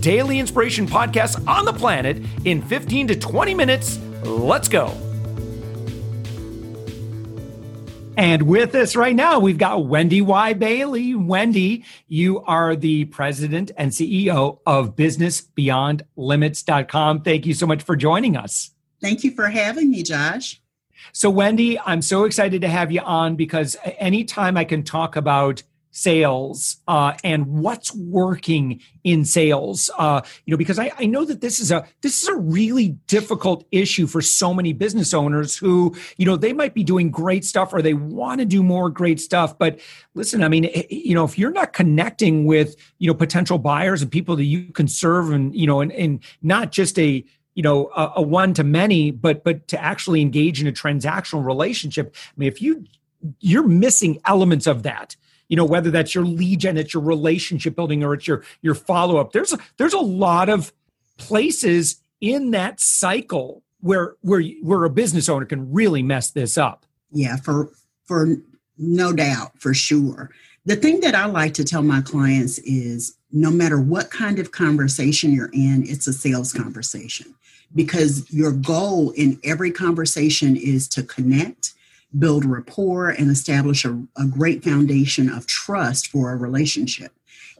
daily inspiration podcast on the planet in 15 to 20 minutes. Let's go. And with us right now, we've got Wendy Y. Bailey. Wendy, you are the president and CEO of BusinessBeyondLimits.com. Thank you so much for joining us. Thank you for having me, Josh. So, Wendy, I'm so excited to have you on because anytime I can talk about sales uh, and what's working in sales. Uh, you know because I, I know that this is a this is a really difficult issue for so many business owners who you know they might be doing great stuff or they want to do more great stuff. But listen i mean eh, you know if you're not connecting with you know potential buyers and people that you can serve and you know and, and not just a you know a, a one to many but but to actually engage in a transactional relationship i mean if you you're missing elements of that you know whether that's your lead gen it's your relationship building or it's your your follow-up. There's a, there's a lot of places in that cycle where where where a business owner can really mess this up. Yeah for for no doubt for sure. The thing that i like to tell my clients is no matter what kind of conversation you're in it's a sales conversation. Because your goal in every conversation is to connect build rapport and establish a, a great foundation of trust for a relationship.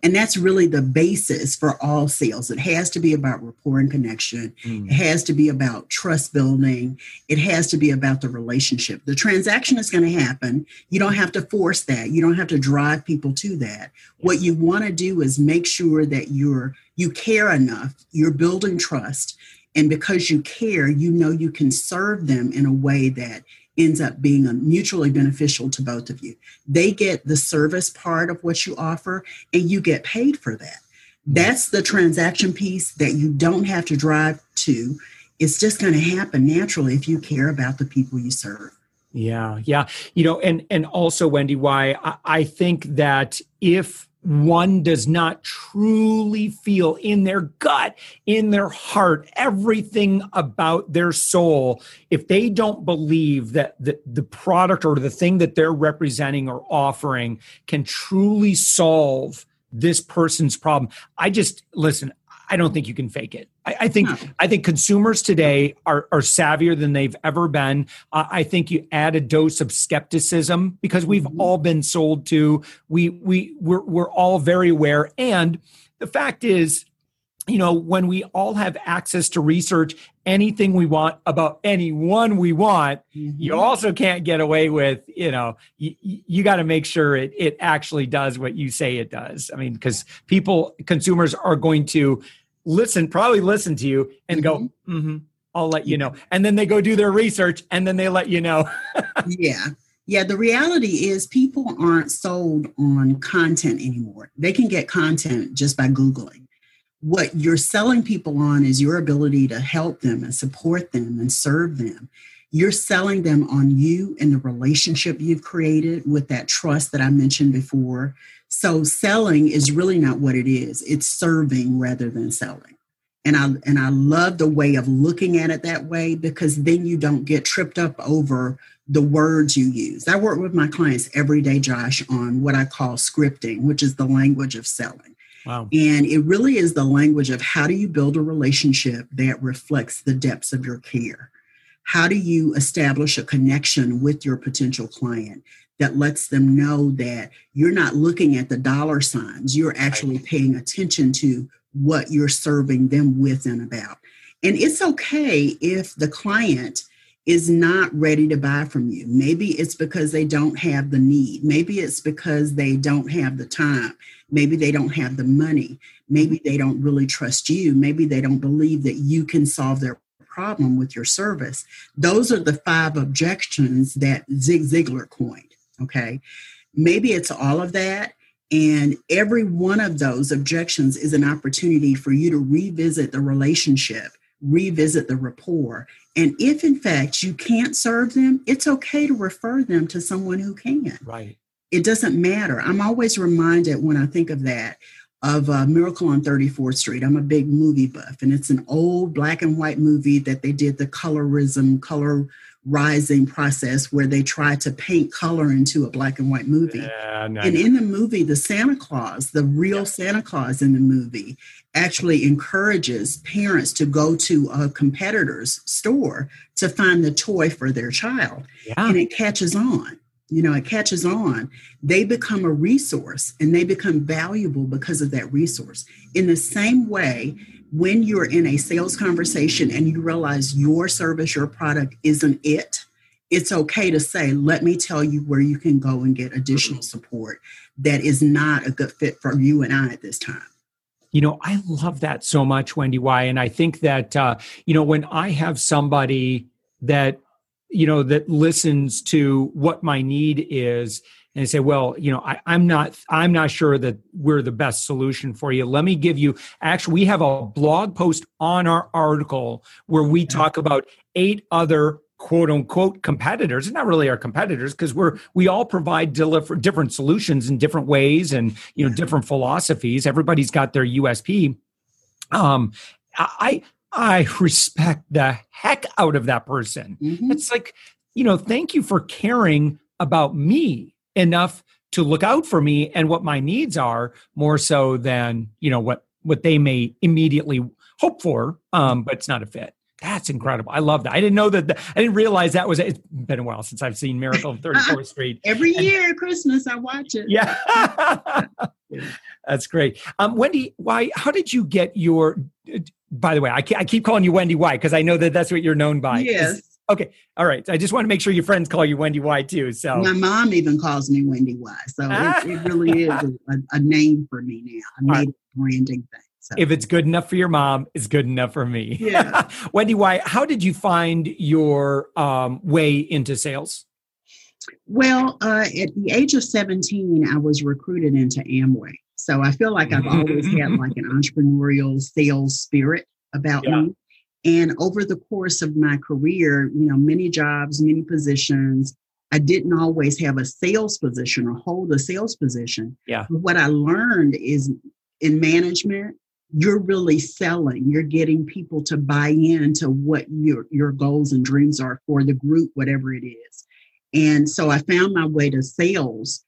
And that's really the basis for all sales. It has to be about rapport and connection. Mm. It has to be about trust building. It has to be about the relationship. The transaction is going to happen. You don't have to force that. You don't have to drive people to that. What you want to do is make sure that you're you care enough, you're building trust, and because you care, you know you can serve them in a way that ends up being a mutually beneficial to both of you. They get the service part of what you offer, and you get paid for that. That's the transaction piece that you don't have to drive to. It's just going to happen naturally if you care about the people you serve. Yeah, yeah. You know, and and also Wendy Y I, I think that if one does not truly feel in their gut, in their heart, everything about their soul, if they don't believe that the, the product or the thing that they're representing or offering can truly solve this person's problem, I just listen, I don't think you can fake it. I, I think no. I think consumers today are, are savvier than they've ever been. Uh, I think you add a dose of skepticism because we've mm-hmm. all been sold to. We we we're, we're all very aware, and the fact is, you know, when we all have access to research anything we want about anyone we want, mm-hmm. you also can't get away with, you know, you, you got to make sure it, it actually does what you say it does. I mean, because people, consumers are going to listen, probably listen to you and mm-hmm. go, mm-hmm, I'll let you know. And then they go do their research and then they let you know. yeah. Yeah, the reality is people aren't sold on content anymore. They can get content just by Googling what you're selling people on is your ability to help them and support them and serve them. You're selling them on you and the relationship you've created with that trust that I mentioned before. So selling is really not what it is. It's serving rather than selling. And I and I love the way of looking at it that way because then you don't get tripped up over the words you use. I work with my clients every day, Josh, on what I call scripting, which is the language of selling. Wow. And it really is the language of how do you build a relationship that reflects the depths of your care? How do you establish a connection with your potential client that lets them know that you're not looking at the dollar signs, you're actually paying attention to what you're serving them with and about. And it's okay if the client is not ready to buy from you. Maybe it's because they don't have the need. Maybe it's because they don't have the time. Maybe they don't have the money. Maybe they don't really trust you. Maybe they don't believe that you can solve their problem with your service. Those are the five objections that Zig Ziglar coined. Okay. Maybe it's all of that. And every one of those objections is an opportunity for you to revisit the relationship revisit the rapport. And if in fact you can't serve them, it's okay to refer them to someone who can. Right. It doesn't matter. I'm always reminded when I think of that of uh, Miracle on 34th Street. I'm a big movie buff, and it's an old black and white movie that they did the colorism, color rising process where they try to paint color into a black and white movie. Yeah, no, and no. in the movie, the Santa Claus, the real yeah. Santa Claus in the movie, actually encourages parents to go to a competitor's store to find the toy for their child. Yeah. And it catches on. You know, it catches on. They become a resource and they become valuable because of that resource. In the same way, when you're in a sales conversation and you realize your service, your product isn't it, it's okay to say, let me tell you where you can go and get additional support that is not a good fit for you and I at this time. You know, I love that so much, Wendy Y. And I think that, uh, you know, when I have somebody that, you know, that listens to what my need is and say, well, you know, I, I'm not, I'm not sure that we're the best solution for you. Let me give you, actually, we have a blog post on our article where we talk about eight other quote unquote competitors. It's not really our competitors because we're we all provide deliver different solutions in different ways and you know different philosophies. Everybody's got their usp um i i respect the heck out of that person mm-hmm. it's like you know thank you for caring about me enough to look out for me and what my needs are more so than you know what what they may immediately hope for um but it's not a fit that's incredible. I love that. I didn't know that. The, I didn't realize that was. It's been a while since I've seen Miracle of 34th Street. Every and, year, Christmas, I watch it. Yeah, that's great. Um, Wendy Y? How did you get your? By the way, I, I keep calling you Wendy Y because I know that that's what you're known by. Yes. Okay. All right. I just want to make sure your friends call you Wendy Y too. So my mom even calls me Wendy Y. So it, it, really is a, a, name for me now. I made right. a branding thing. So. If it's good enough for your mom, it's good enough for me. Yeah. Wendy Y, how did you find your um, way into sales? Well, uh, at the age of 17, I was recruited into Amway. So I feel like I've always had like an entrepreneurial sales spirit about yeah. me. And over the course of my career, you know, many jobs, many positions, I didn't always have a sales position or hold a sales position. Yeah. But what I learned is in management, you're really selling. You're getting people to buy into what your your goals and dreams are for the group, whatever it is. And so I found my way to sales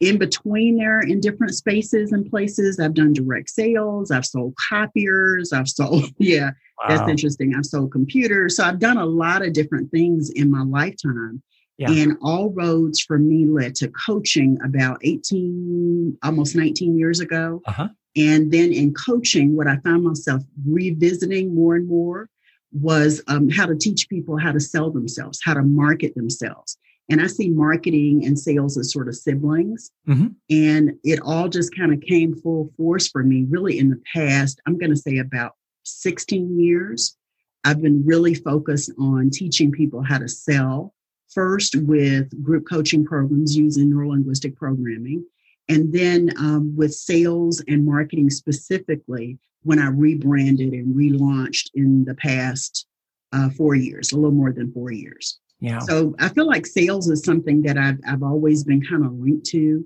in between there in different spaces and places. I've done direct sales, I've sold copiers, I've sold, yeah, wow. that's interesting. I've sold computers. So I've done a lot of different things in my lifetime. Yeah. And all roads for me led to coaching about 18, almost 19 years ago. Uh-huh. And then in coaching, what I found myself revisiting more and more was um, how to teach people how to sell themselves, how to market themselves. And I see marketing and sales as sort of siblings. Mm-hmm. And it all just kind of came full force for me, really, in the past, I'm going to say about 16 years. I've been really focused on teaching people how to sell, first with group coaching programs using neurolinguistic programming, and then um, with sales and marketing specifically, when I rebranded and relaunched in the past uh, four years, a little more than four years. Yeah. So I feel like sales is something that I've, I've always been kind of linked to.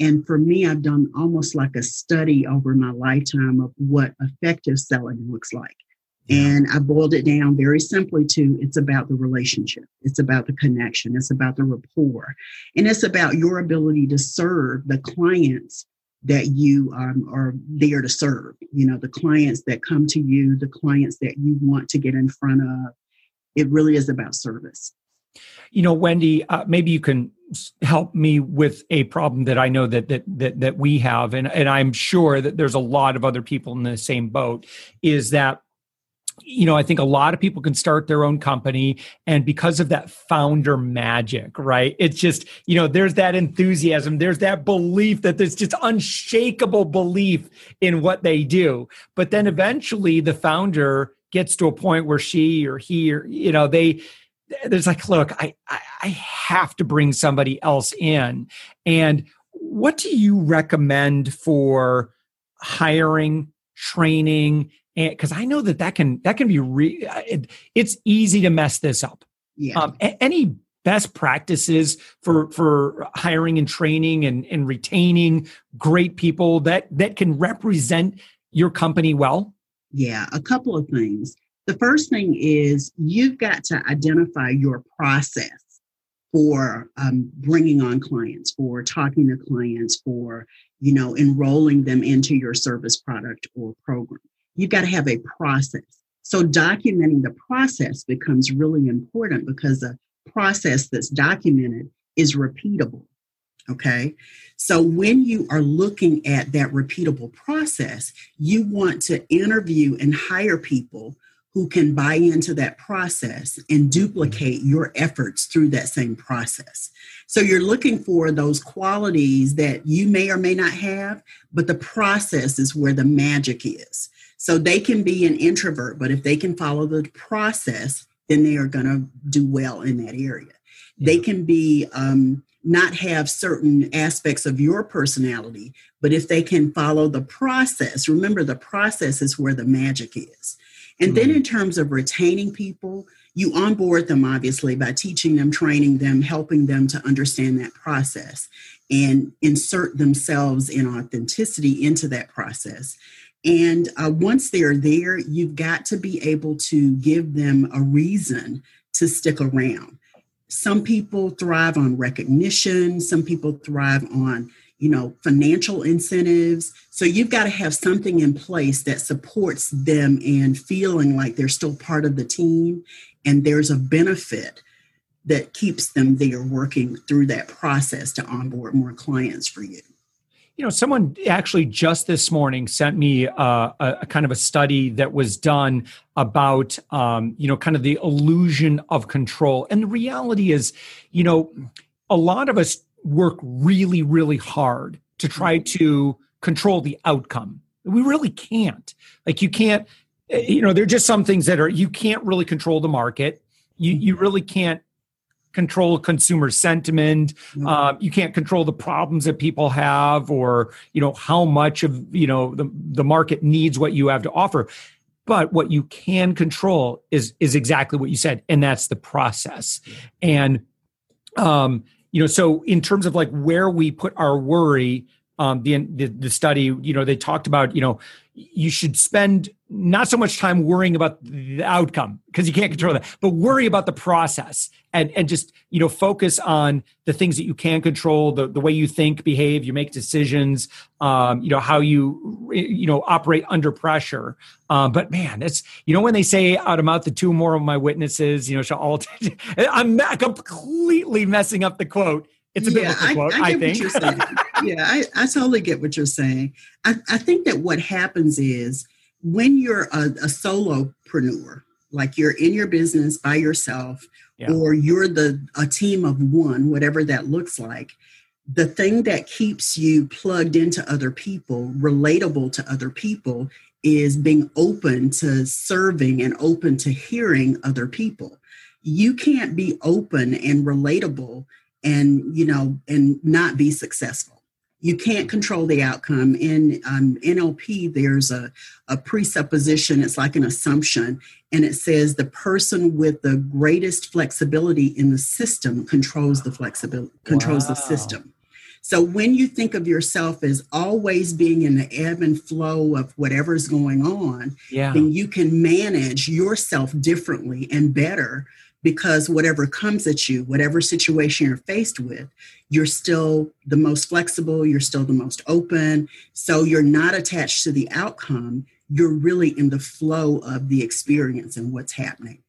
And for me, I've done almost like a study over my lifetime of what effective selling looks like. And I boiled it down very simply to it's about the relationship, it's about the connection, it's about the rapport, and it's about your ability to serve the clients that you um, are there to serve. You know, the clients that come to you, the clients that you want to get in front of. It really is about service. You know, Wendy, uh, maybe you can help me with a problem that I know that that that that we have, and and I'm sure that there's a lot of other people in the same boat. Is that you know, I think a lot of people can start their own company. And because of that founder magic, right? It's just, you know, there's that enthusiasm, there's that belief that there's just unshakable belief in what they do. But then eventually the founder gets to a point where she or he or, you know, they, there's like, look, I, I, I have to bring somebody else in. And what do you recommend for hiring, training, and because i know that that can that can be re, it, it's easy to mess this up Yeah. um, a- any best practices for for hiring and training and, and retaining great people that that can represent your company well Yeah, a couple of things. The first thing is you've got to identify your process for um, bringing on clients, for talking to clients, for you know enrolling them into your service product or program. You've got to have a process. So documenting the process becomes really important because a process that's documented is repeatable. Okay. So when you are looking at that repeatable process, you want to interview and hire people who can buy into that process and duplicate your efforts through that same process. So you're looking for those qualities that you may or may not have, but the process is where the magic is. So they can be an introvert, but if they can follow the process, then they are going to do well in that area. They can be um, not have certain aspects of your personality, but if they can follow the process, remember the process is where the magic is. And then, in terms of retaining people, you onboard them obviously by teaching them, training them, helping them to understand that process and insert themselves in authenticity into that process. And uh, once they're there, you've got to be able to give them a reason to stick around. Some people thrive on recognition, some people thrive on you know financial incentives. So you've got to have something in place that supports them in feeling like they're still part of the team and there's a benefit that keeps them there working through that process to onboard more clients for you. You know someone actually just this morning sent me uh, a, a, kind of a study that was done about um, you know kind of the illusion of control. And the reality is you know a lot of us work really, really hard to try Mm-hmm. to control the outcome. We really can't. Like you can't, eh, you know, there are just some things that are you can't really control the market. You you Mm-hmm. really can't control consumer sentiment. Um, you can't control the problems that people have, or you know how much of you know the the market needs what you have to offer. But what you can control is is exactly what you said, and that's the process. And um, you know so in terms of like where we put our worry um the, the the study you know they talked about you know you should spend not so much time worrying about the outcome because you can't control that but worry about the process and and just you know focus on the things that you can control the, the way you think behave you make decisions um, you know how you you know operate under pressure. Um, but man it's you know when they say out of mouth the two more of my witnesses you know shall all i'm not completely messing up the quote. It's a yeah, biblical I, quote I, i, get think. yeah, I, I totally get what you're saying. I, I think that what happens is when you're a, a solopreneur, like you're in your business by yourself, Yeah. or you're the a team of one, whatever that looks like, the thing that keeps you plugged into other people, relatable to other people, is being open to serving and open to hearing other people. You can't be open and relatable and you know and not be successful you can't control the outcome. In um, nlp there's a, a presupposition it's like an assumption and it says the person with the greatest flexibility in the system controls the flexibility controls the system. So when you think of yourself as always being in the ebb and flow of whatever's going on yeah. then you can manage yourself differently and better because whatever comes at you, whatever situation you're faced with, you're still the most flexible, you're still the most open. So you're not attached to the outcome. You're really in the flow of the experience and what's happening.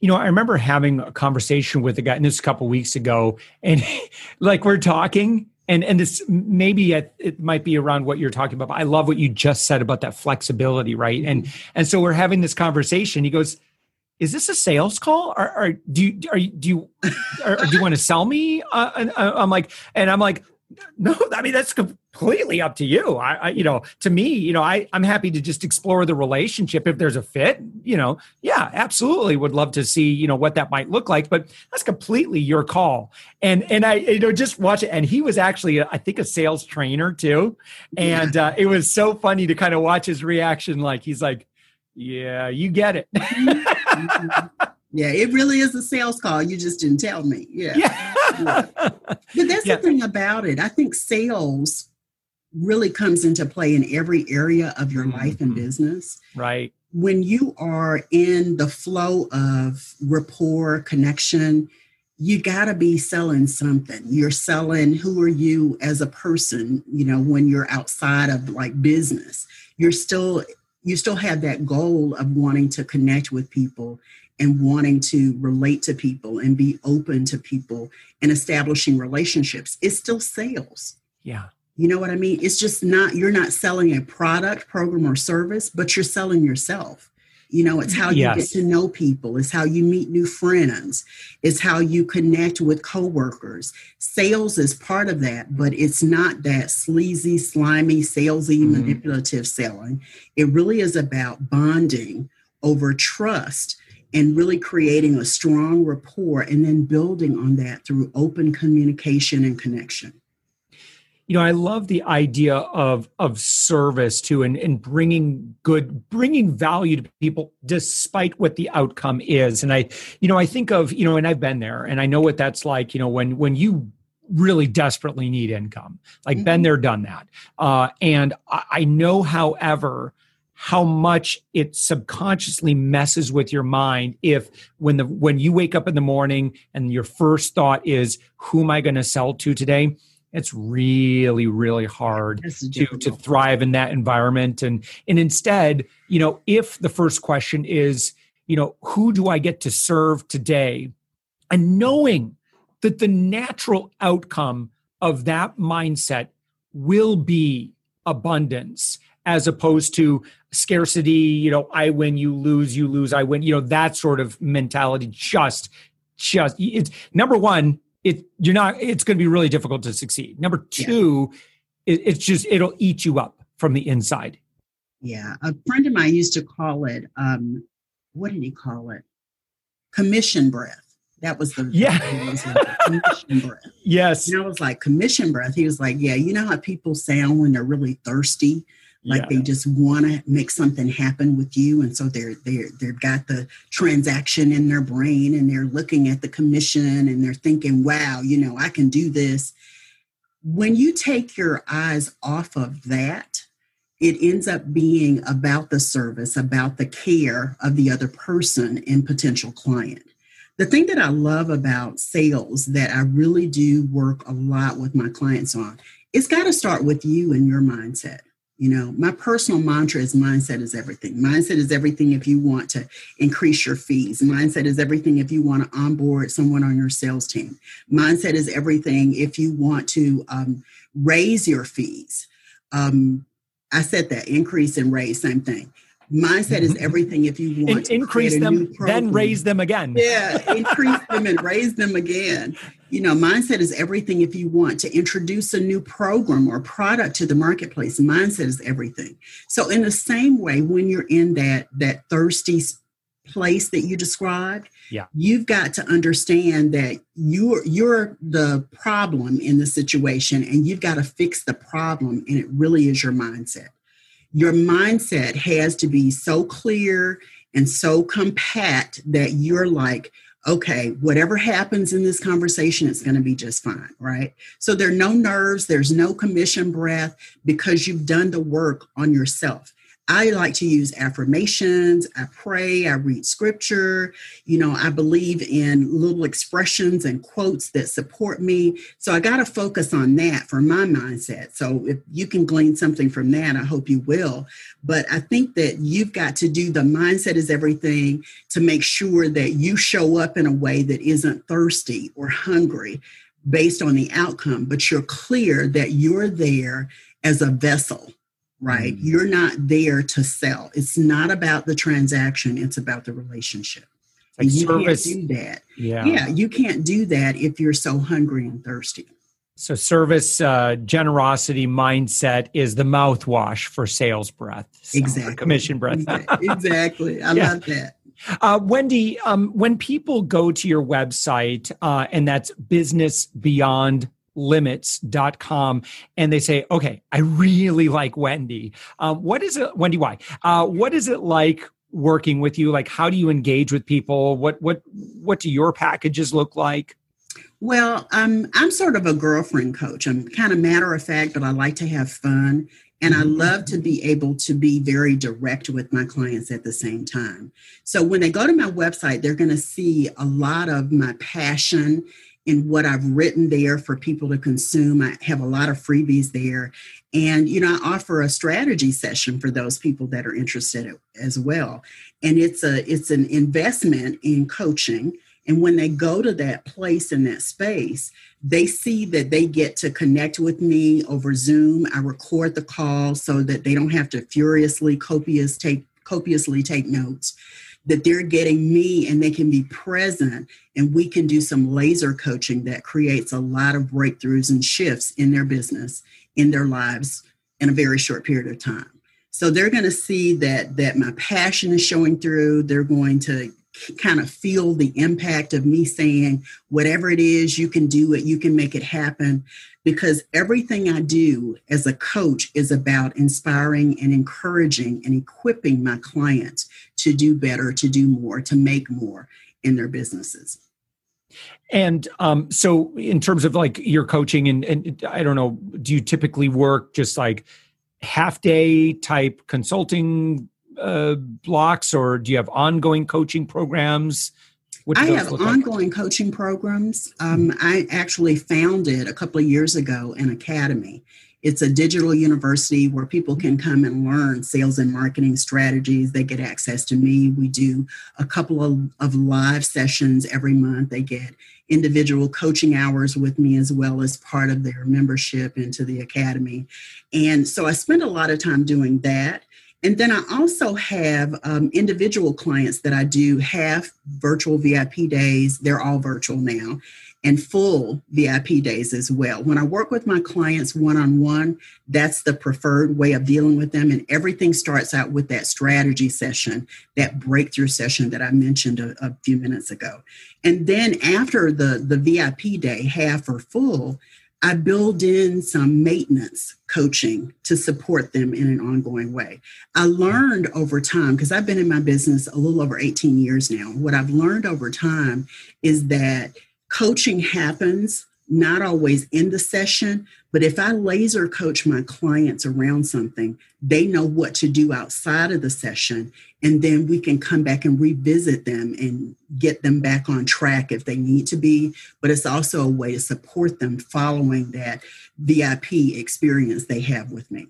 You know, I remember having a conversation with a guy, and this a couple weeks ago, and like we're talking, and and this maybe it, it might be around what you're talking about. But I love what you just said about that flexibility, right? And mm-hmm. and so we're having this conversation. He goes, "Is this a sales call? Or, or do you are you do you or, do you want to sell me?" Uh, and uh, I'm like, and I'm like, no, I mean that's completely up to you. I, I, you know, to me, you know, I I'm happy to just explore the relationship if there's a fit. You know, yeah, absolutely, would love to see you know what that might look like. But that's completely your call. And and I you know just watch it. And he was actually I think a sales trainer too, and uh, it was so funny to kind of watch his reaction. Like he's like, yeah, you get it. Yeah, it really is a sales call. You just didn't tell me. Yeah. yeah. yeah. But that's yeah. the thing about it. I think sales really comes into play in every area of your mm-hmm. life and business. Right. When you are in the flow of rapport, connection, you got to be selling something. You're selling who are you as a person, you know, when you're outside of like business. You're still you still have that goal of wanting to connect with people and wanting to relate to people and be open to people and establishing relationships. It's still sales. Yeah. You know what i mean? It's just not you're not selling a product program or service but you're selling yourself you know it's how you yes. get to know people. It's how you meet new friends. It's how you connect with coworkers. Sales is part of that but it's not that sleazy slimy salesy mm-hmm. manipulative selling. It really is about bonding over trust and really creating a strong rapport and then building on that through open communication and connection you know i love the idea of of service too and, and bringing good bringing value to people despite what the outcome is. And i you know i think of you know and i've been there and i know what that's like you know when when you really desperately need income. Like mm-hmm. been there done that. Uh, and I, I know however how much it subconsciously messes with your mind if when the when you wake up in the morning and your first thought is who am i going to sell to today it's really really hard to to thrive in that environment. And and instead you know if the first question is you know who do i get to serve today? And knowing that the natural outcome of that mindset will be abundance as opposed to scarcity you know i win you lose you lose i win you know that sort of mentality. Just just it's number one it you're not it's going to be really difficult to succeed. Number two yeah. it, it's just it'll eat you up from the inside. Yeah a friend of mine used to call it um what did he call it? Commission breath. That was the yeah. commission breath. Yes. And i was like commission breath? He was like yeah you know how people sound when they're really thirsty like yeah. they just want to make something happen with you and so they're they're they've got the transaction in their brain and they're looking at the commission and they're thinking wow you know i can do this. When you take your eyes off of that it ends up being about the service about the care of the other person and potential client. The thing that i love about sales that i really do work a lot with my clients on it's got to start with you and your mindset you know, my personal mantra is mindset is everything. Mindset is everything if you want to increase your fees. Mindset is everything if you want to onboard someone on your sales team. Mindset is everything if you want to um, raise your fees. Um, I said that increase and raise, same thing. Mindset is everything if you want to increase them, then raise them again. Yeah, increase them and raise them again. You know, mindset is everything if you want to introduce a new program or product to the marketplace. Mindset is everything. So, in the same way, when you're in that that thirsty place that you described, yeah. you've got to understand that you're you're the problem in the situation and you've got to fix the problem and it really is your mindset your mindset has to be so clear and so compact that you're like, okay, whatever happens in this conversation, it's going to be just fine, right? So there are no nerves, there's no commission breath because you've done the work on yourself. I like to use affirmations. I pray. I read scripture. You know, I believe in little expressions and quotes that support me. So I got to focus on that for my mindset. So if you can glean something from that, I hope you will. But I think that you've got to do the mindset is everything to make sure that you show up in a way that isn't thirsty or hungry based on the outcome, but you're clear that you're there as a vessel right? Mm-hmm. You're not there to sell. It's not about the transaction, it's about the relationship. Like you service. can't do that. Yeah. Yeah. You can't do that if you're so hungry and thirsty. So, service uh, generosity mindset is the mouthwash for sales breath. So exactly. Commission breath. exactly. I yeah. love that. Uh, Wendy, um, when people go to your website, uh, and that's businessbeyondlimits.com, and they say, okay, I really like Wendy. Um, what is it, Wendy Y? Uh, what is it like working with you? Like, how do you engage with people? What, what, what do your packages look like? Well, um, I'm sort of a girlfriend coach. I'm kind of matter of fact, but I like to have fun. And I mm-hmm. love to be able to be very direct with my clients at the same time. So when they go to my website, they're going to see a lot of my passion in what I've written there for people to consume. I have a lot of freebies there. And, you know, I offer a strategy session for those people that are interested as well. And it's a it's an investment in coaching and when they go to that place in that space, they see that they get to connect with me over Zoom. I record the call so that they don't have to furiously copious take copiously take notes. That they're getting me and they can be present and we can do some laser coaching that creates a lot of breakthroughs and shifts in their business, in their lives in a very short period of time. So they're going to see that that my passion is showing through. They're going to kind of feel the impact of me saying, whatever it is, you can do it, you can make it happen. Because everything I do as a coach is about inspiring and encouraging and equipping my clients to do better, to do more, to make more in their businesses. And um, so, in terms of like your coaching, and, and I don't know, do you typically work just like half day type consulting uh, blocks, or do you have ongoing coaching programs? I have ongoing like? coaching programs. Um, I actually founded a couple of years ago an academy. It's a digital university where people can come and learn sales and marketing strategies. They get access to me. We do a couple of, of live sessions every month. They get individual coaching hours with me as well as part of their membership into the academy. And so I spend a lot of time doing that. And then I also have um, individual clients that I do half virtual VIP days. They're all virtual now and full VIP days as well. When I work with my clients one on one, that's the preferred way of dealing with them. And everything starts out with that strategy session, that breakthrough session that I mentioned a, a few minutes ago. And then after the, the VIP day, half or full, I build in some maintenance coaching to support them in an ongoing way. I learned over time, because I've been in my business a little over 18 years now, what I've learned over time is that coaching happens not always in the session, but if I laser coach my clients around something, they know what to do outside of the session. And then we can come back and revisit them and get them back on track if they need to be. But it's also a way to support them following that VIP experience they have with me.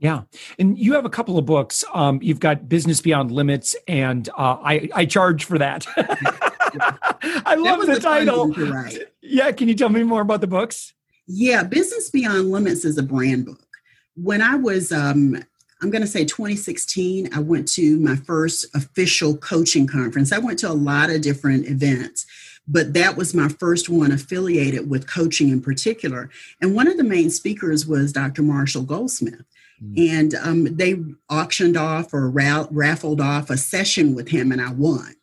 Yeah, and you have a couple of books. Um, you've got Business Beyond Limits, and uh, I I charge for that. I love the title. Right. Yeah, can you tell me more about the books? Yeah, Business Beyond Limits is a brand book. When I was, um, I'm going to say 2016, I went to my first official coaching conference. I went to a lot of different events, but that was my first one affiliated with coaching in particular. And one of the main speakers was Dr. Marshall Goldsmith. Mm. And um, they auctioned off or ra- raffled off a session with him, and I won.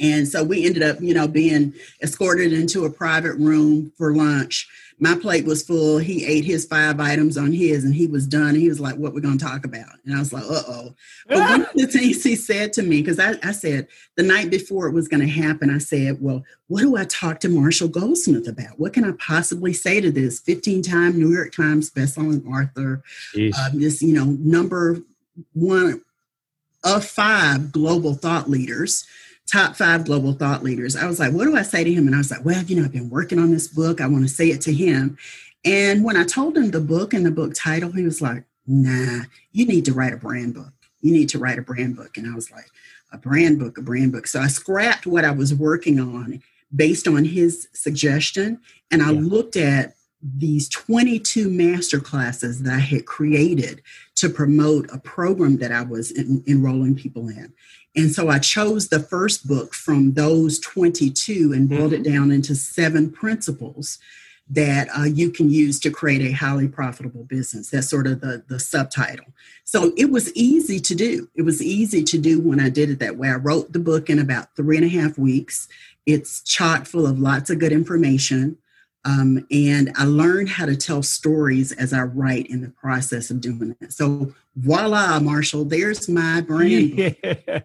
And so we ended up, you know, being escorted into a private room for lunch. My plate was full. He ate his five items on his and he was done. And He was like, What we're going to talk about? And I was like, Uh oh. But one of the things he said to me, because I, I said the night before it was going to happen, I said, Well, what do I talk to Marshall Goldsmith about? What can I possibly say to this 15 time New York Times bestselling author, um, this, you know, number one of five global thought leaders? Top five global thought leaders. I was like, what do I say to him? And I was like, well, you know, I've been working on this book. I want to say it to him. And when I told him the book and the book title, he was like, nah, you need to write a brand book. You need to write a brand book. And I was like, a brand book, a brand book. So I scrapped what I was working on based on his suggestion. And I yeah. looked at these 22 master classes that I had created to promote a program that I was in, enrolling people in. And so I chose the first book from those 22 and boiled it mm-hmm. down into seven principles that uh, you can use to create a highly profitable business. That's sort of the, the subtitle. So it was easy to do. It was easy to do when I did it that way. I wrote the book in about three and a half weeks. It's chock full of lots of good information. Um, and I learned how to tell stories as I write in the process of doing it. So voila, Marshall, there's my brand. Yeah.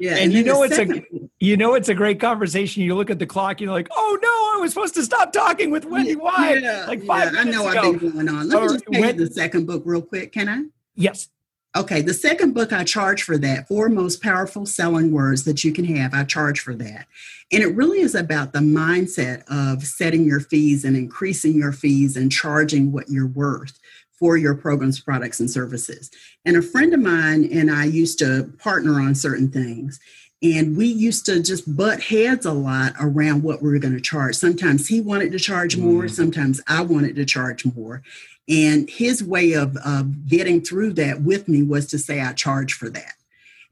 Yeah, and, and you know it's a you know it's a great conversation. You look at the clock, you're like, oh no, I was supposed to stop talking with Wendy Y? Yeah, like five yeah, I know ago. I've been going on. Let me just tell when, you the second book real quick. Can I? Yes. Okay, the second book I charge for that, four most powerful selling words that you can have. I charge for that. And it really is about the mindset of setting your fees and increasing your fees and charging what you're worth for your programs, products, and services. And a friend of mine and I used to partner on certain things. And we used to just butt heads a lot around what we were going to charge. Sometimes he wanted to charge more, mm. sometimes I wanted to charge more. And his way of, of getting through that with me was to say, I charge for that.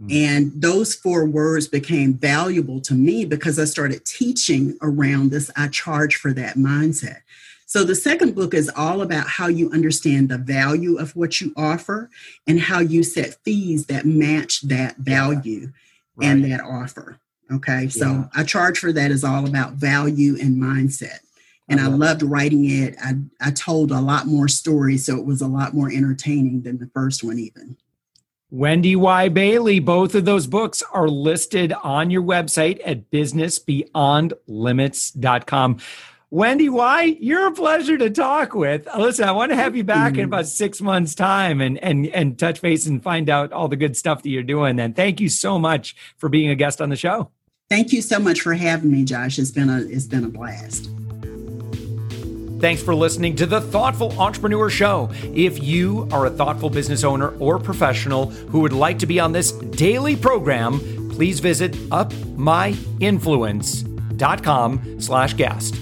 Mm. And those four words became valuable to me because I started teaching around this I charge for that mindset. So the second book is all about how you understand the value of what you offer and how you set fees that match that value yeah. Right. and that offer. Okay. So yeah. I charge for that is all about value and mindset and I, I loved writing it. I, I told a lot more stories, so it was a lot more entertaining than the first one, even. Wendy Y. Bailey, both of those books are listed on your website at businessbeyondlimits.com. Wendy Y, you're a pleasure to talk with. Listen, I want to have you back in about mm-hmm. six months' time and and and touch base and find out all the good stuff that you're doing. And thank you so much for being a guest on the show. Thank you so much for having me, Josh. It's been a it's been a blast. Thanks for listening to the Thoughtful Entrepreneur Show. If you are a thoughtful business owner or professional who would like to be on this daily program, please visit upmyinfluence.com slash guest.